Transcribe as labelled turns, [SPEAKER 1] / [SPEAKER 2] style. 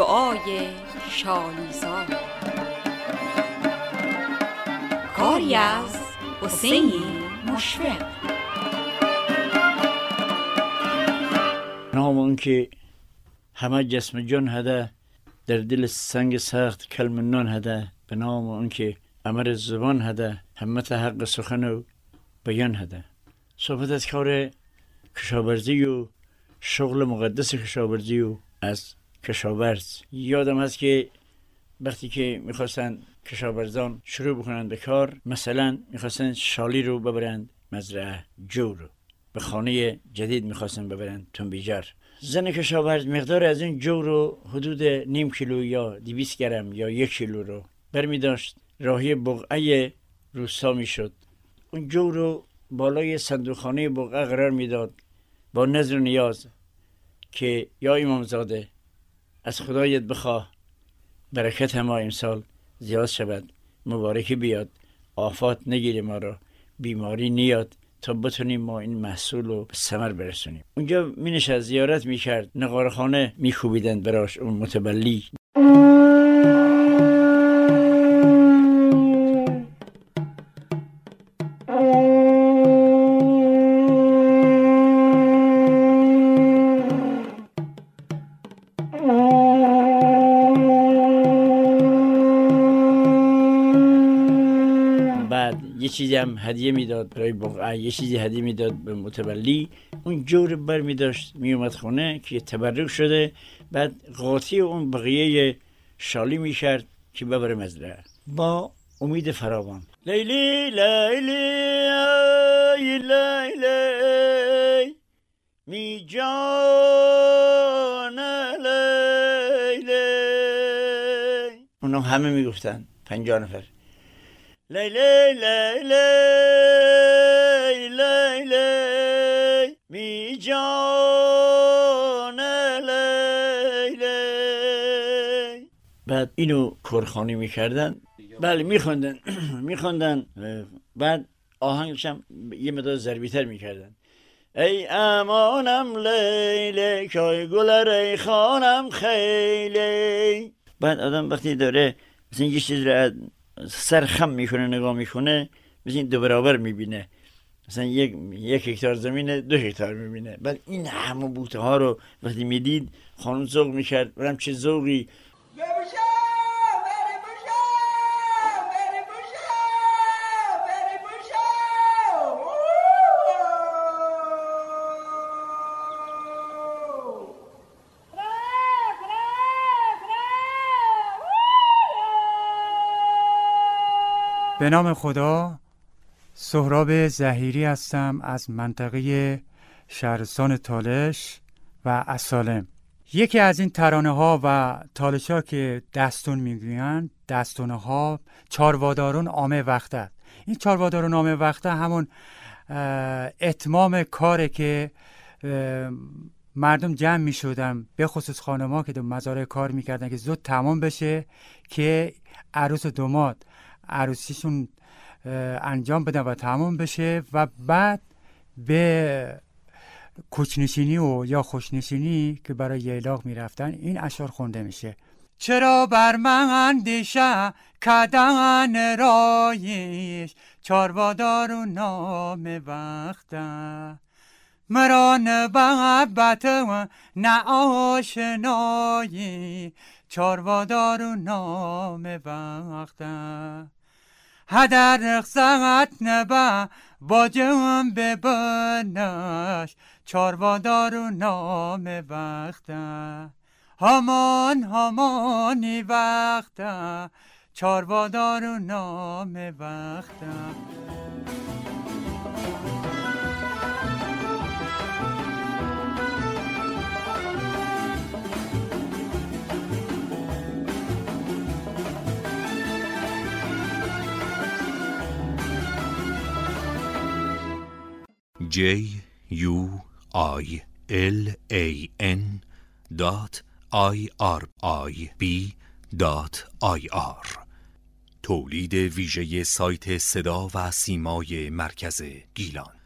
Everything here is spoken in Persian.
[SPEAKER 1] دعای شالیزا. کاری از حسین مشفق
[SPEAKER 2] نام که همه جسم جان هده در دل سنگ سخت کلم نان هده. به نام اون که امر زبان هده همت حق سخن و بیان هده. صحبت از کار کشاورزی و شغل مقدس کشاورزی و از کشاورز. یادم هست که وقتی که می‌خواستن کشاورزان شروع بکنند به کار مثلا می‌خواستن شالی رو ببرند مزرعه جو رو. به خانه جدید می‌خواستن ببرند تنبیجر زن کشاورز مقدار از این جو رو حدود نیم کیلو یا دیویس گرم یا یک کیلو رو برمی داشت راهی بقعه روستا می‌شد. اون جو رو بالای صندوقخانه بقعه قرار می‌داد با نظر نیاز که یا امامزاده از خدایت بخواه. برکت ما امسال زیاد شود. مبارکی بیاد. آفات نگیره ما را. بیماری نیاد تا بتونیم ما این محصول رو به ثمر برسونیم. اونجا می نشد زیارت می کرد نقارخانه می خوبیدن براش. اون متبلی چیزی هم هدیه می‌داد برای بقعه یه چیزی هدیه می‌داد به متولی. اون جور بر می داشت می اومد خونه که تبرک شده. بعد قاطی اون بقیه شالی می کرد که ببره مزرعه. با امید فراوان. لیلی لیلی ای لیلی می جان لیلی. اونا همه می‌گفتن پنجاه نفر. لیلی لیلی می جان لیلی بعد اینو کرخانی می‌کردن. بله میخوندن. میخوندن. بعد آهنگش هم یه مدار ضربیتر می‌کردن. ای امانم لیلی که گل ریخانم خیلی. بعد آدم وقتی داره مثلا یه چیز رو سر خم می‌کنه نگاه می‌کنه مثل دو برابر می‌بینه. مثلا یک یک هکتار زمین دو هکتار می‌بینه. بعد این همه بوته ها رو وقتی می‌دید خانم ذوق می‌کرد. برم چه ذوقی؟
[SPEAKER 3] به نام خدا سهراب زهیری هستم از منطقه شهرستان تالش و اسالم. یکی از این ترانه ها و تالش ها که دستون می‌گویند دستونه ها چاروادارون آمه وقته این چاروادارون آمه وقته همون اتمام کاره که مردم جمع می شدن به خصوص خانم ها که دو مزاره کار می‌کردن که زود تمام بشه که عروس و دوماد عروسیشون انجام بدن و تمام بشه و بعد به کوچنشینی و یا خوشنشینی که برای ییلاق می‌رفتن این اشعار خونده میشه. چرا بر من اندیشه کدن رایش؟ چاروادار و نام وقته مرا نه محبت و نه آشنایی. چاروادار و نام وقته هدر رخصت نبا با جوان ببنش چاروادار و نام وقته همان همانی وقته چاروادار و نام وقته
[SPEAKER 4] J U I L A N dot I R I B dot I R. تولید ویژه سایت صدا و سیمای مرکز گیلان.